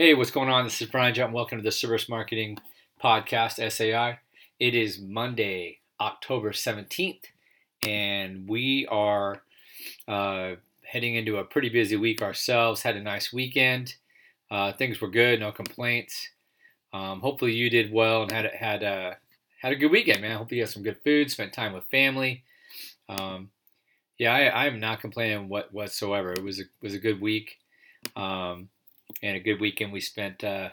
Hey, what's going on? This is Brian John. Welcome to the Service Marketing Podcast, SAI. It is Monday, October 17th, and we are uh, heading into a pretty busy week ourselves. Had a nice weekend. Uh, things were good, no complaints. Um, hopefully, you did well and had had a had a good weekend, man. Hope you had some good food, spent time with family. Um, yeah, I, I'm not complaining what whatsoever. It was a was a good week. Um, and a good weekend we spent. Uh,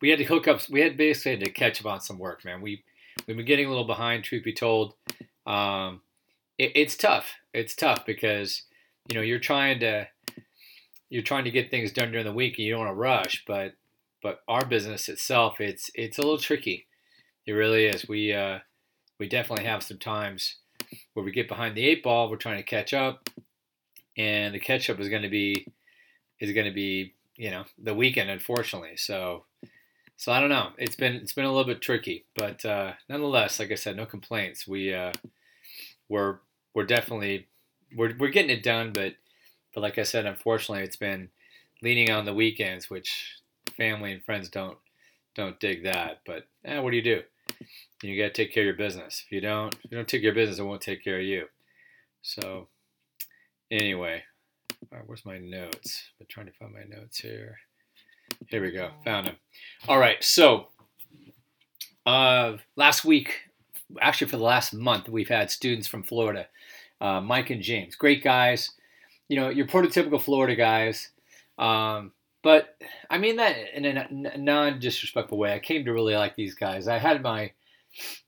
we had to hook up. We had basically had to catch up on some work, man. We we've been getting a little behind. Truth be told, um, it, it's tough. It's tough because you know you're trying to you're trying to get things done during the week and you don't want to rush. But but our business itself, it's it's a little tricky. It really is. We uh, we definitely have some times where we get behind the eight ball. We're trying to catch up, and the catch up is going to be is going to be you know the weekend, unfortunately. So so I don't know. It's been it's been a little bit tricky, but uh, nonetheless, like I said, no complaints. We uh, we're we're definitely we're we're getting it done, but but like I said, unfortunately, it's been leaning on the weekends, which family and friends don't don't dig that. But eh, what do you do? You got to take care of your business. If you don't, if you don't take care of your business, it won't take care of you. So anyway, right, where's my notes? I'm trying to find my notes here. Here we go. Found them. All right. So, uh, last week, actually for the last month, we've had students from Florida, uh, Mike and James. Great guys. You know, your prototypical Florida guys. Um, but I mean that in a non disrespectful way. I came to really like these guys. I had my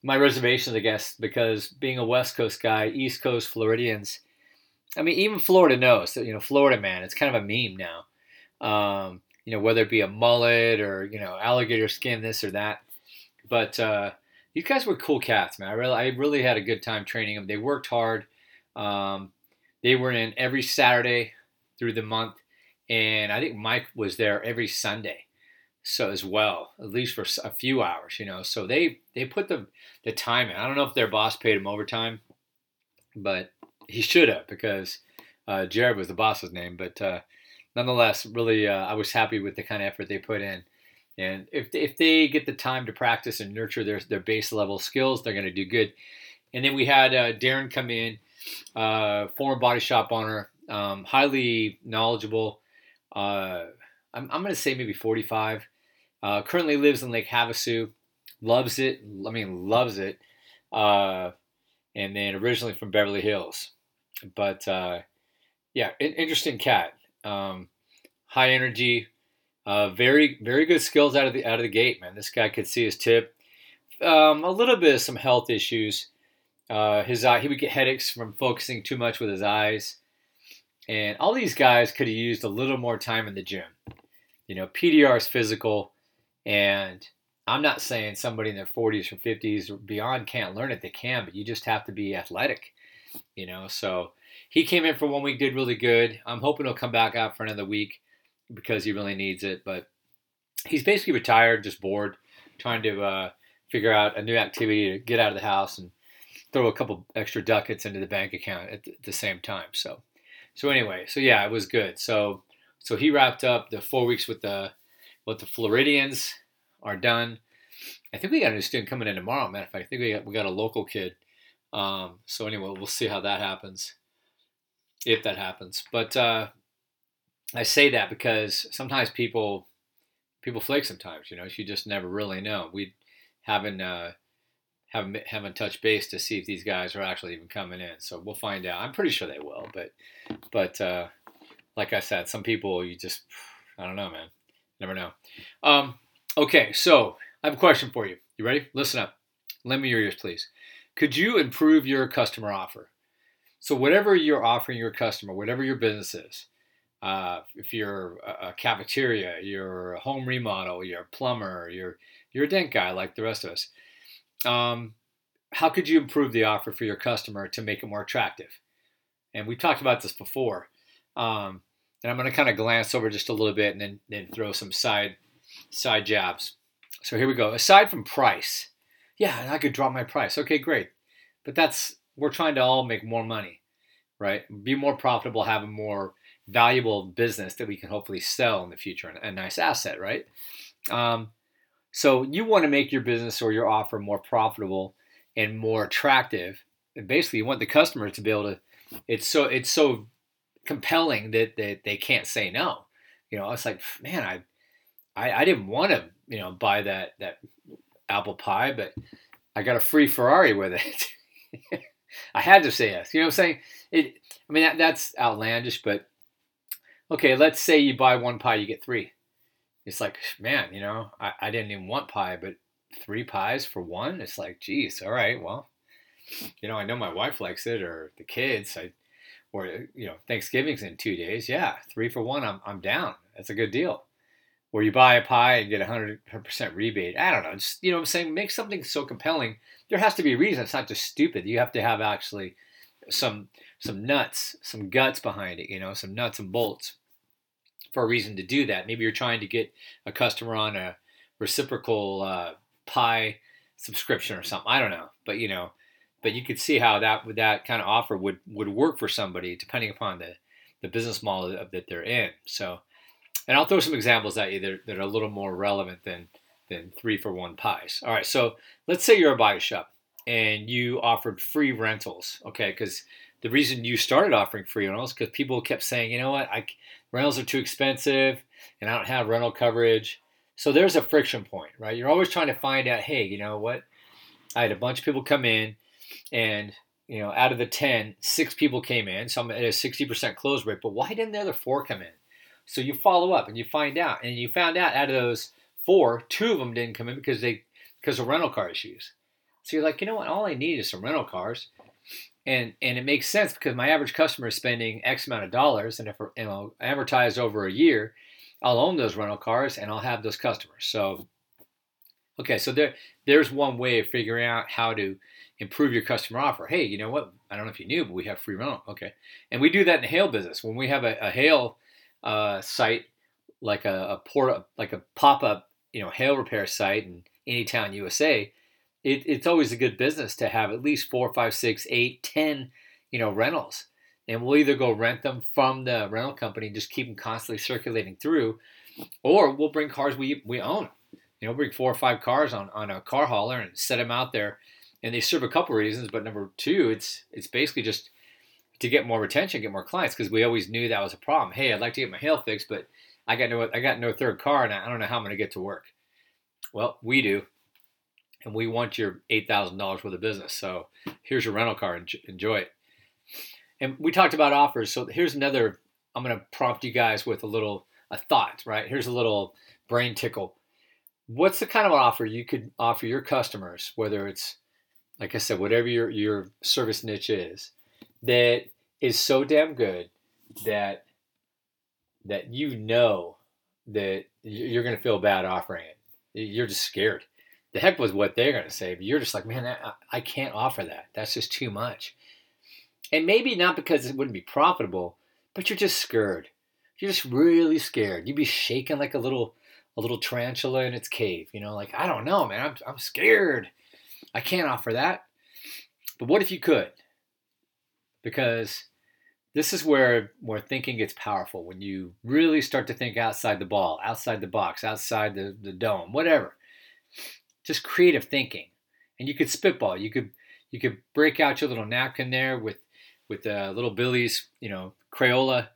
my reservations, I guess, because being a West Coast guy, East Coast Floridians I mean, even Florida knows that, you know, Florida man, it's kind of a meme now. Um, you know, whether it be a mullet or, you know, alligator skin, this or that. But uh, these guys were cool cats, man. I really, I really had a good time training them. They worked hard. Um, they were in every Saturday through the month. And I think Mike was there every Sunday. So as well, at least for a few hours, you know. So they they put the the time in. I don't know if their boss paid them overtime, but he should have because uh, Jared was the boss's name. But uh, nonetheless, really, uh, I was happy with the kind of effort they put in. And if, if they get the time to practice and nurture their, their base level skills, they're going to do good. And then we had uh, Darren come in, uh, former body shop owner, um, highly knowledgeable. Uh, I'm, I'm going to say maybe 45. currently lives in Lake Havasu, loves it. I mean, loves it. And then originally from Beverly Hills but uh, yeah, interesting cat. Um, high energy, uh, very very good skills out of the out of the gate, man. This guy could see his tip. Um, a little bit of some health issues. Uh, his eye, he would get headaches from focusing too much with his eyes, and all these guys could have used a little more time in the gym. You know, PDR is physical, and I'm not saying somebody in their 40s or 50s or beyond can't learn it. They can, but you just have to be athletic you know. So he came in for one week, did really good. I'm hoping he'll come back out for another week because he really needs it. But he's basically retired, just bored, trying to uh, figure out a new activity to get out of the house and throw a couple extra ducats into the bank account at the same time. So, so anyway, so yeah, it was good. So, so he wrapped up the four weeks with the with the Floridians are done. I think we got a new student coming in tomorrow. Matter of fact, I think we got, we got a local kid um, so anyway, we'll see how that happens, if that happens. But uh, I say that because sometimes people people flake. Sometimes you know you just never really know. We haven't uh, haven't haven't touched base to see if these guys are actually even coming in. So we'll find out. I'm pretty sure they will, but but uh, like I said, some people you just I don't know, man. Never know. Um, okay, so I have a question for you. You ready? Listen up. Lend me your ears, please could you improve your customer offer? So, whatever you're offering your customer, whatever your business is, uh, if you're a cafeteria, you're a home remodel, you're a plumber, you're you're a dent guy like the rest of us. Um, how could you improve the offer for your customer to make it more attractive? And we talked about this before. Um, and I'm going to kind of glance over just a little bit and then, then throw some side side jabs. So here we go. Aside from price, yeah, I could drop my price. Okay, great. But that's we're trying to all make more money, right? Be more profitable, have a more valuable business that we can hopefully sell in the future, a nice asset, right? Um, so you want to make your business or your offer more profitable and more attractive. And basically, you want the customer to be able to. It's so it's so compelling that, that they can't say no. You know, it's like, man, I, I, I didn't want to, you know, buy that that apple pie, but I got a free Ferrari with it. I had to say yes. You know what I'm saying? It. I mean, that, that's outlandish, but okay. Let's say you buy one pie, you get three. It's like, man, you know, I, I didn't even want pie, but three pies for one. It's like, geez, all right, well, you know, I know my wife likes it, or the kids. I or you know Thanksgiving's in two days. Yeah, three for one. I'm I'm down. That's a good deal. Or you buy a pie and get a hundred percent rebate. I don't know. Just you know, what I'm saying make something so compelling. There has to be a reason. It's not just stupid. You have to have actually some some nuts, some guts behind it. You know, some nuts and bolts for a reason to do that. Maybe you're trying to get a customer on a reciprocal uh, pie subscription or something. I don't know, but you know, but you could see how that that kind of offer would would work for somebody depending upon the the business model that they're in. So, and I'll throw some examples at you that, that are a little more relevant than than three for one pies. All right, so let's say you're a bike shop and you offered free rentals, okay? Because the reason you started offering free rentals because people kept saying, you know what, I, rentals are too expensive and I don't have rental coverage. So there's a friction point, right? You're always trying to find out, hey, you know what? I had a bunch of people come in and you know out of the 10 six people came in so i'm at a 60% close rate but why didn't the other four come in so you follow up and you find out and you found out out of those four two of them didn't come in because they because of rental car issues so you're like you know what all i need is some rental cars and and it makes sense because my average customer is spending x amount of dollars and if you know advertised over a year i'll own those rental cars and i'll have those customers so okay so there there's one way of figuring out how to improve your customer offer. Hey, you know what? I don't know if you knew, but we have free rental. Okay, and we do that in the hail business. When we have a, a hail uh, site, like a, a port, like a pop up, you know, hail repair site in Anytown, USA, it, it's always a good business to have at least four, five, six, eight, ten, you know, rentals. And we'll either go rent them from the rental company, and just keep them constantly circulating through, or we'll bring cars we we own. You know, bring four or five cars on, on a car hauler and set them out there and they serve a couple reasons. But number two, it's it's basically just to get more retention, get more clients, because we always knew that was a problem. Hey, I'd like to get my hail fixed, but I got no I got no third car, and I don't know how I'm going to get to work. Well, we do, and we want your eight thousand dollars worth of business. So here's your rental car, enjoy it. And we talked about offers. So here's another. I'm going to prompt you guys with a little a thought. Right here's a little brain tickle. What's the kind of offer you could offer your customers, whether it's like I said, whatever your your service niche is, that is so damn good that that you know that you're going to feel bad offering it. You're just scared. The heck was what they're going to say, but you're just like, man, I, I can't offer that. That's just too much. And maybe not because it wouldn't be profitable, but you're just scared. You're just really scared. You'd be shaking like a little a little tarantula in its cave. You know, like I don't know, man. I'm I'm scared. I can't offer that. But what if you could? Because this is where where thinking gets powerful when you really start to think outside the ball, outside the box, outside the, the dome, whatever. Just creative thinking. And you could spitball. You could you could break out your little napkin there with with uh, little Billy's, you know, Crayola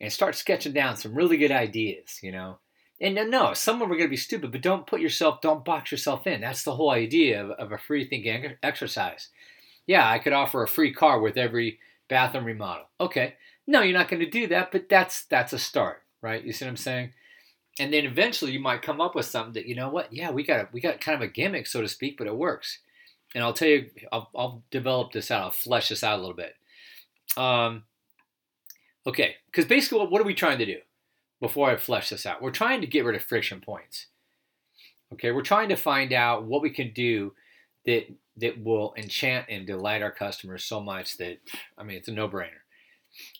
and start sketching down some really good ideas, you know. And no, some of them are going to be stupid, but don't put yourself, don't box yourself in. That's the whole idea of, of a free thinking exercise. Yeah, I could offer a free car with every bathroom remodel. Okay, no, you're not going to do that, but that's that's a start, right? You see what I'm saying? And then eventually you might come up with something that you know what? Yeah, we got a, we got kind of a gimmick, so to speak, but it works. And I'll tell you, I'll, I'll develop this out. I'll flesh this out a little bit. Um, okay, because basically, what, what are we trying to do? before I flesh this out. We're trying to get rid of friction points. Okay, we're trying to find out what we can do that that will enchant and delight our customers so much that I mean it's a no-brainer.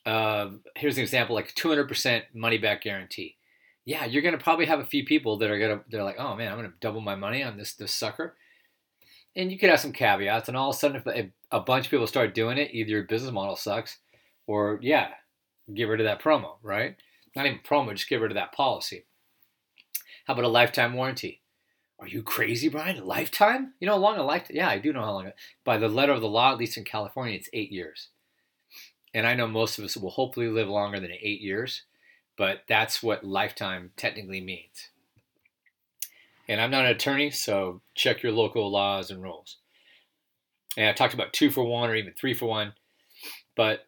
Uh, here's an example like 200% money back guarantee. Yeah, you're gonna probably have a few people that are gonna they're like, oh man, I'm gonna double my money on this this sucker. And you could have some caveats, and all of a sudden, if a bunch of people start doing it, either your business model sucks, or yeah, Get rid of that promo, right? Not even promo, just get rid of that policy. How about a lifetime warranty? Are you crazy, Brian? A lifetime? You know how long a lifetime? Yeah, I do know how long. By the letter of the law, at least in California, it's eight years. And I know most of us will hopefully live longer than eight years, but that's what lifetime technically means. And I'm not an attorney, so check your local laws and rules. And I talked about two for one or even three for one, but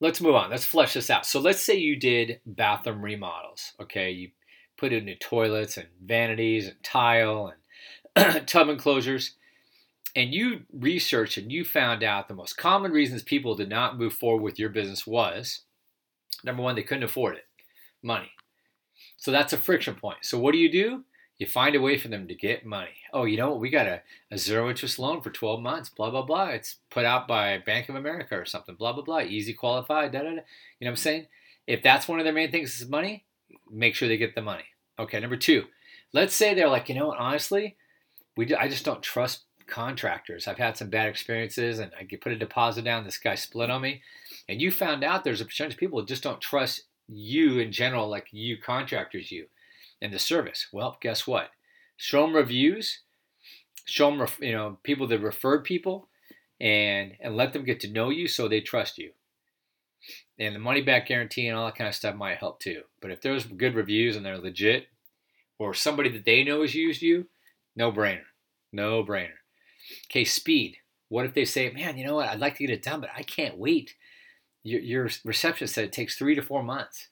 let's move on. Let's flesh this out. So let's say you did bathroom remodels. Okay, you put in new toilets and vanities and tile and tub enclosures, and you researched and you found out the most common reasons people did not move forward with your business was number one, they couldn't afford it, money. So that's a friction point. So what do you do? You find a way for them to get money. Oh, you know what? We got a, a zero interest loan for 12 months, blah, blah, blah. It's put out by Bank of America or something, blah, blah, blah. Easy qualified, da, da, da. You know what I'm saying? If that's one of their main things is money, make sure they get the money. Okay, number two, let's say they're like, you know what, honestly, we I just don't trust contractors. I've had some bad experiences and I put a deposit down, this guy split on me. And you found out there's a percentage of people just don't trust you in general, like you contractors, you and the service. Well, guess what? Show them reviews, show them you know people that referred people, and and let them get to know you so they trust you. And the money back guarantee and all that kind of stuff might help too. But if there's good reviews and they're legit, or somebody that they know has used you, no brainer, no brainer. Okay, speed. What if they say, man, you know what? I'd like to get it done, but I can't wait. Your, your receptionist said it takes three to four months.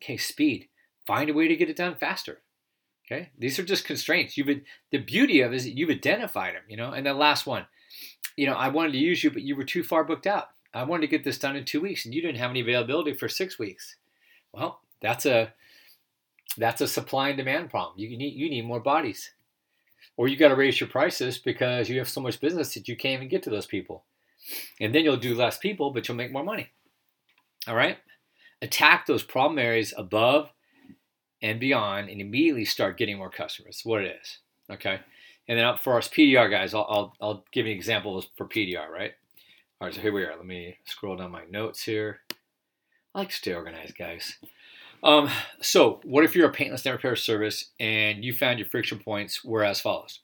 Okay, speed find a way to get it done faster. Okay, these are just constraints. You've the beauty of is that you've identified them. You know, and then last one, you know, I wanted to use you, but you were too far booked out. I wanted to get this done in two weeks, and you didn't have any availability for six weeks. Well, that's a that's a supply and demand problem. You need you need more bodies, or you got to raise your prices because you have so much business that you can't even get to those people, and then you'll do less people, but you'll make more money. All right, attack those problem areas above and beyond and immediately start getting more customers. what it is. Okay. And then for us PDR guys, I'll, I'll, I'll give you examples for PDR, right? All right, so here we are. Let me scroll down my notes here. I like to stay organized, guys. Um, so, what if you're a paintless dent repair service and you found your friction points were as follows?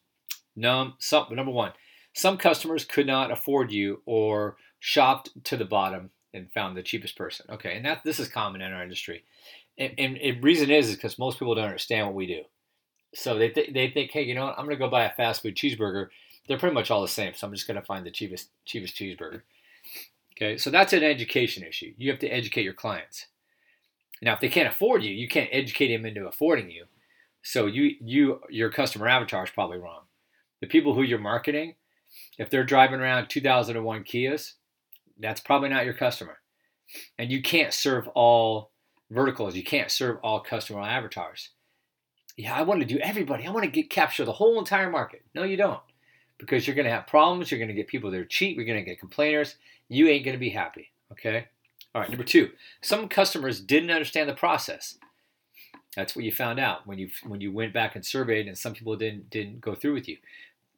Num, some, number one, some customers could not afford you or shopped to the bottom and found the cheapest person. Okay, and that this is common in our industry and, and reason is is because most people don't understand what we do. So they th- they think, hey, you know what? I'm gonna go buy a fast food cheeseburger. They're pretty much all the same. So I'm just gonna find the cheapest cheapest cheeseburger. Okay, so that's an education issue. You have to educate your clients. Now, if they can't afford you, you can't educate them into affording you. So you you your customer avatar is probably wrong. The people who you're marketing, if they're driving around 2001 Kias, that's probably not your customer. And you can't serve all verticals. You can't serve all customer avatars. Yeah, I want to do everybody. I want to get capture the whole entire market. No, you don't. Because you're going to have problems. You're going to get people that are cheap. You're going to get complainers. You ain't going to be happy. Okay? All right, number two, some customers didn't understand the process. That's what you found out when you when you went back and surveyed, and some people didn't didn't go through with you.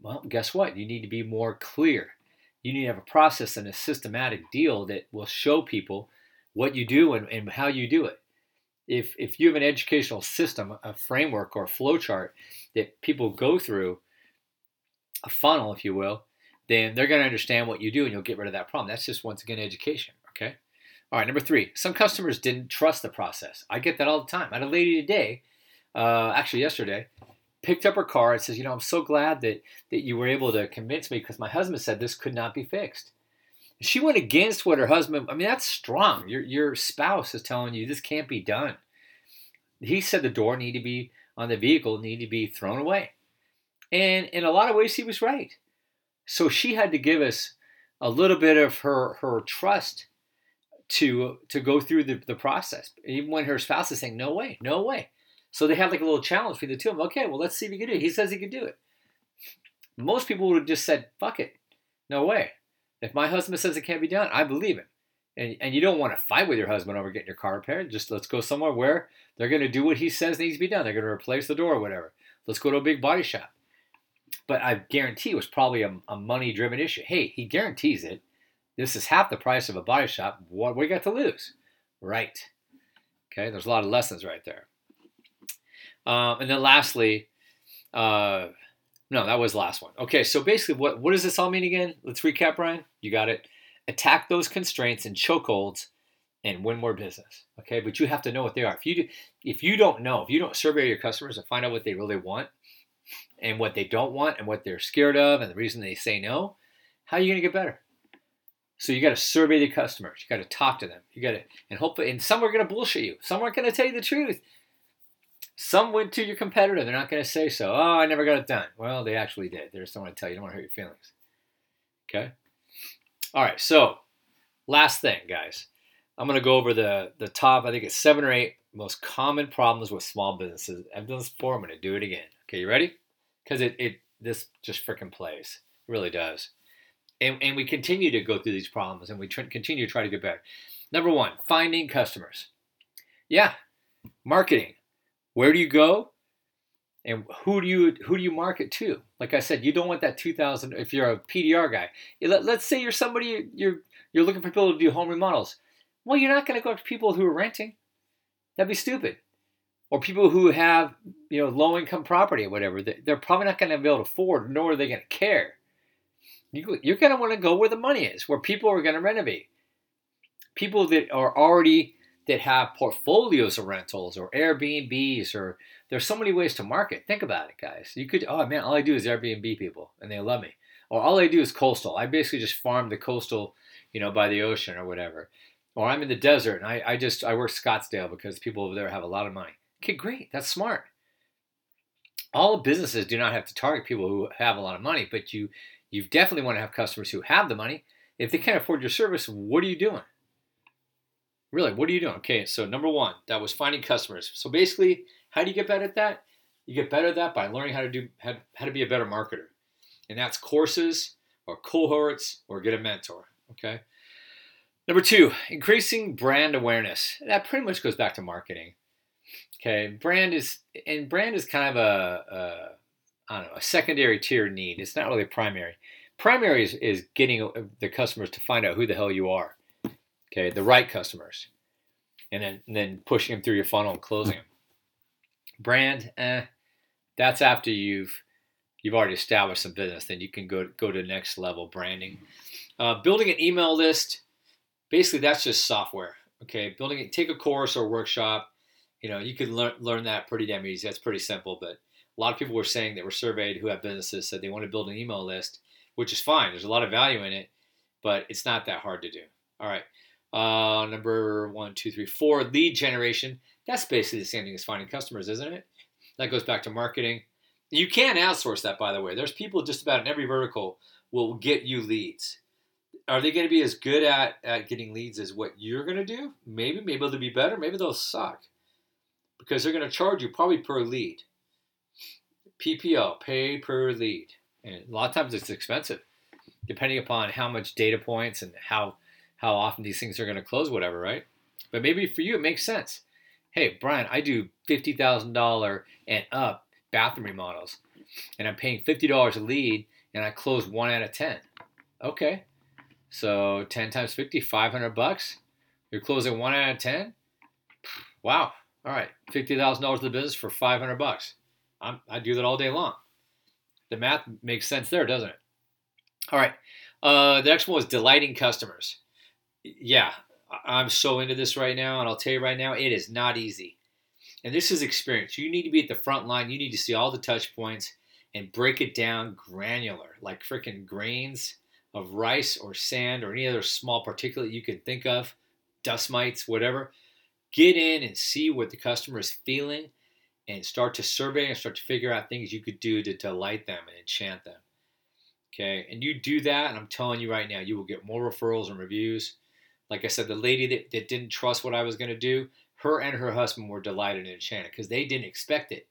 Well, guess what? You need to be more clear. You need to have a process and a systematic deal that will show people what you do and, and how you do it if if you have an educational system, a framework or a flowchart that people go through, a funnel, if you will, then they're going to understand what you do and you'll get rid of that problem. That's just once again education. Okay. All right. Number three, some customers didn't trust the process. I get that all the time. I had a lady today, uh, actually yesterday, picked up her car and says, "You know, I'm so glad that that you were able to convince me because my husband said this could not be fixed." She went against what her husband. I mean, that's strong. Your your spouse is telling you this can't be done. He said the door need to be on the vehicle need to be thrown away, and in a lot of ways he was right. So she had to give us a little bit of her her trust to to go through the, the process, even when her spouse is saying no way, no way. So they had like a little challenge between the two of them. Okay, well let's see if he can do it. He says he can do it. Most people would have just said, "Fuck it, no way." If my husband says it can't be done, I believe him. And, and you don't want to fight with your husband over getting your car repaired. Just let's go somewhere where they're going to do what he says needs to be done. They're going to replace the door or whatever. Let's go to a big body shop. But I guarantee it was probably a, a money driven issue. Hey, he guarantees it. This is half the price of a body shop. What we got to lose? right. Okay, there's a lot of lessons right there. Um, and then lastly, uh, no, that was the last one. Okay, so basically, what, what does this all mean again? Let's recap, Brian. You got it. Attack those constraints and chokeholds and win more business. Okay, but you have to know what they are. If you do, if you don't know, if you don't survey your customers and find out what they really want and what they don't want and what they're scared of and the reason they say no, how are you going to get better? So you got to survey the customers. You got to talk to them. You got to, and hopefully, and some are going to bullshit you. Some aren't going to tell you the truth. Some went to your competitor. They're not going to say so. Oh, I never got it done. Well, they actually did. They just don't want to tell you. Don't want to hurt your feelings. Okay. All right. So, last thing, guys. I'm going to go over the the top. I think it's seven or eight most common problems with small businesses. I've done this before. I'm going to do it again. Okay, you ready? Because it it this just freaking plays. It really does. And, and we continue to go through these problems and we tr- continue to try to get better. Number one, finding customers. Yeah, marketing. Where do you go? And who do you who do you market to? Like I said, you don't want that 2000 if you're a PDR guy. Let, let's say you're somebody you're you're looking for people to do home remodels. Well, you're not going to go to people who are renting. That'd be stupid. Or people who have you know low income property or whatever. They're probably not going to be able to afford, nor are they going to care. You, you're going to want to go where the money is, where people are going to renovate. People that are already that have portfolios of rentals or Airbnbs or there's so many ways to market. Think about it, guys. You could oh man, all I do is Airbnb people and they love me. Or all I do is coastal. I basically just farm the coastal, you know, by the ocean or whatever. Or I'm in the desert and I, I just I work Scottsdale because people over there have a lot of money. Okay, great. That's smart. All businesses do not have to target people who have a lot of money, but you you definitely want to have customers who have the money. If they can't afford your service, what are you doing? Really, what are you doing? Okay, so number one, that was finding customers. So basically, how do you get better at that? You get better at that by learning how to do how, how to be a better marketer, and that's courses or cohorts or get a mentor. Okay. Number two, increasing brand awareness. That pretty much goes back to marketing. Okay, brand is and brand is kind of a, a I don't know a secondary tier need. It's not really primary. Primary is, is getting the customers to find out who the hell you are okay, the right customers, and then and then pushing them through your funnel and closing them. Brand, eh, that's after you've you've already established some business. Then you can go go to next level branding. Uh, building an email list, basically that's just software. Okay, building it. Take a course or workshop. You know, you can learn learn that pretty damn easy. That's pretty simple. But a lot of people were saying that were surveyed who have businesses said they want to build an email list, which is fine. There's a lot of value in it, but it's not that hard to do. All right. Uh, number one, two, three, four, lead generation. That's basically the same thing as finding customers, isn't it? That goes back to marketing. You can outsource that, by the way. There's people just about in every vertical will get you leads. Are they going to be as good at, at getting leads as what you're going to do? Maybe. Maybe they'll be better. Maybe they'll suck because they're going to charge you probably per lead. PPO, pay per lead. And a lot of times it's expensive, depending upon how much data points and how how often these things are going to close, whatever, right? But maybe for you, it makes sense. Hey, Brian, I do $50,000 and up bathroom remodels, and I'm paying $50 a lead, and I close one out of 10. Okay. So 10 times 50, 500 bucks. You're closing one out of 10. Wow. All right. $50,000 of the business for 500 bucks. I'm, I do that all day long. The math makes sense there, doesn't it? All right. Uh, the next one was delighting customers yeah, I'm so into this right now, and I'll tell you right now, it is not easy. And this is experience. You need to be at the front line. You need to see all the touch points and break it down granular, like freaking grains of rice or sand or any other small particulate you can think of, dust mites, whatever. Get in and see what the customer is feeling and start to survey and start to figure out things you could do to delight them and enchant them. Okay, and you do that, and I'm telling you right now, you will get more referrals and reviews like I said, the lady that, that didn't trust what I was going to do, her and her husband were delighted and enchanted because they didn't expect it.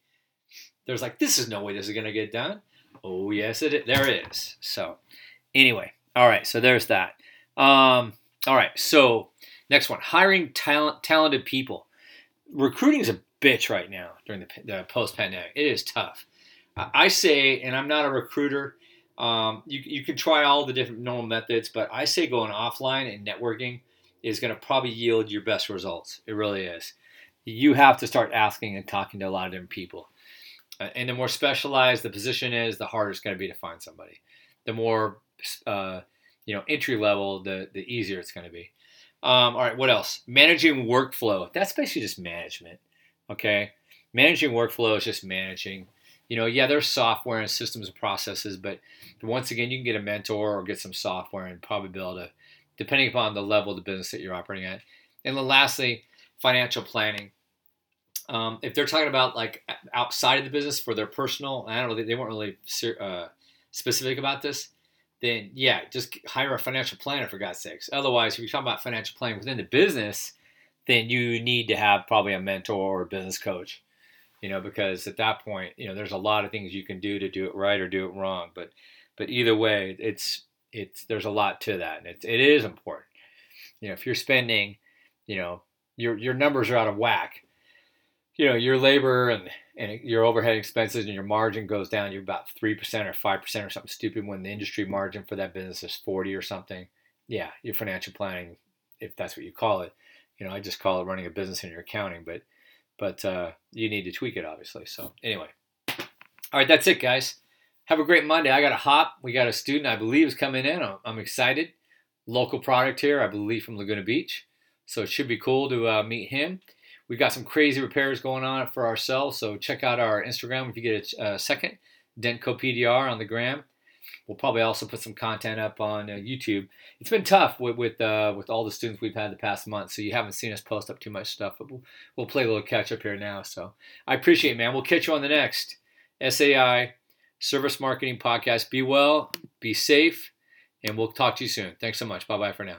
There's like, this is no way this is going to get done. Oh, yes, it is. There is. So, anyway, all right, so there's that. Um, all right, so next one hiring talent, talented people. Recruiting is a bitch right now during the, the post pandemic. It is tough. I say, and I'm not a recruiter, um, you, you can try all the different normal methods, but I say going offline and networking is going to probably yield your best results. It really is. You have to start asking and talking to a lot of different people. Uh, and the more specialized the position is, the harder it's going to be to find somebody. The more uh, you know entry level, the the easier it's going to be. Um, all right, what else? Managing workflow. That's basically just management. Okay, managing workflow is just managing. You know, yeah, there's software and systems and processes, but once again, you can get a mentor or get some software and probably be able to, depending upon the level of the business that you're operating at. And then lastly, financial planning. Um, if they're talking about like outside of the business for their personal, I don't know, they, they weren't really uh, specific about this. Then yeah, just hire a financial planner for God's sakes. Otherwise, if you're talking about financial planning within the business, then you need to have probably a mentor or a business coach. You know, because at that point, you know, there's a lot of things you can do to do it right or do it wrong. But but either way, it's it's there's a lot to that, and it, it is important. You know, if you're spending, you know, your your numbers are out of whack. You know, your labor and and your overhead expenses and your margin goes down. You're about three percent or five percent or something stupid when the industry margin for that business is forty or something. Yeah, your financial planning, if that's what you call it. You know, I just call it running a business in your accounting, but but uh, you need to tweak it obviously. So anyway, all right, that's it, guys. Have a great Monday. I got a hop. We got a student I believe is coming in. I'm excited. Local product here, I believe from Laguna Beach. So it should be cool to uh, meet him. We've got some crazy repairs going on for ourselves. So check out our Instagram if you get a, a second. Dentco PDR on the gram. We'll probably also put some content up on uh, YouTube. It's been tough with with, uh, with all the students we've had the past month, so you haven't seen us post up too much stuff. But we'll, we'll play a little catch up here now. So I appreciate it, man. We'll catch you on the next SAI Service Marketing Podcast. Be well, be safe, and we'll talk to you soon. Thanks so much. Bye bye for now.